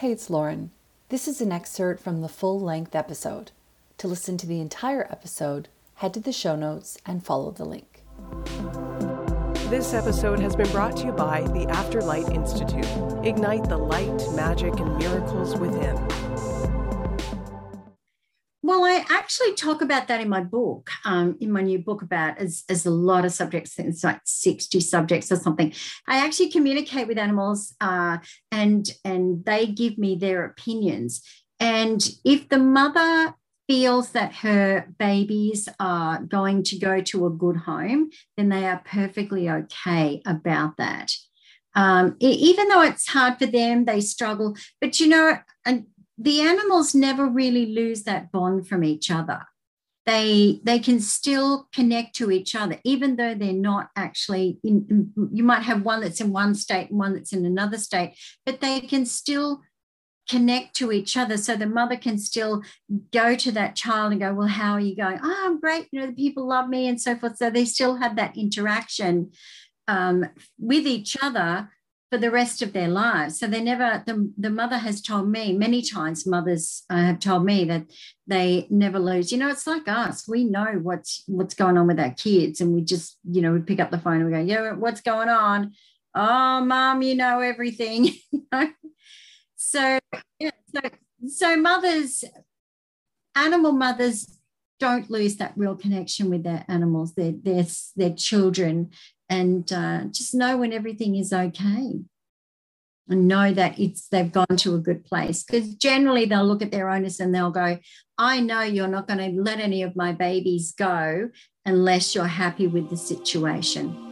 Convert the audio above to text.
Hey, it's Lauren. This is an excerpt from the full length episode. To listen to the entire episode, head to the show notes and follow the link. This episode has been brought to you by the Afterlight Institute. Ignite the light, magic, and miracles within. Actually talk about that in my book, um, in my new book about as, as a lot of subjects, it's like 60 subjects or something. I actually communicate with animals uh, and, and they give me their opinions. And if the mother feels that her babies are going to go to a good home, then they are perfectly okay about that. Um, even though it's hard for them, they struggle. But you know, and the animals never really lose that bond from each other. They, they can still connect to each other, even though they're not actually in, you might have one that's in one state and one that's in another state, but they can still connect to each other. So the mother can still go to that child and go, Well, how are you going? Oh, I'm great. You know, the people love me and so forth. So they still have that interaction um, with each other for the rest of their lives. So they never, the, the mother has told me many times, mothers uh, have told me that they never lose. You know, it's like us. We know what's what's going on with our kids. And we just, you know, we pick up the phone and we go, yeah, what's going on? Oh, mom, you know everything. so, yeah, so, so mothers, animal mothers don't lose that real connection with their animals, their, their, their children and uh, just know when everything is okay. And know that it's they've gone to a good place because generally they'll look at their owners and they'll go i know you're not going to let any of my babies go unless you're happy with the situation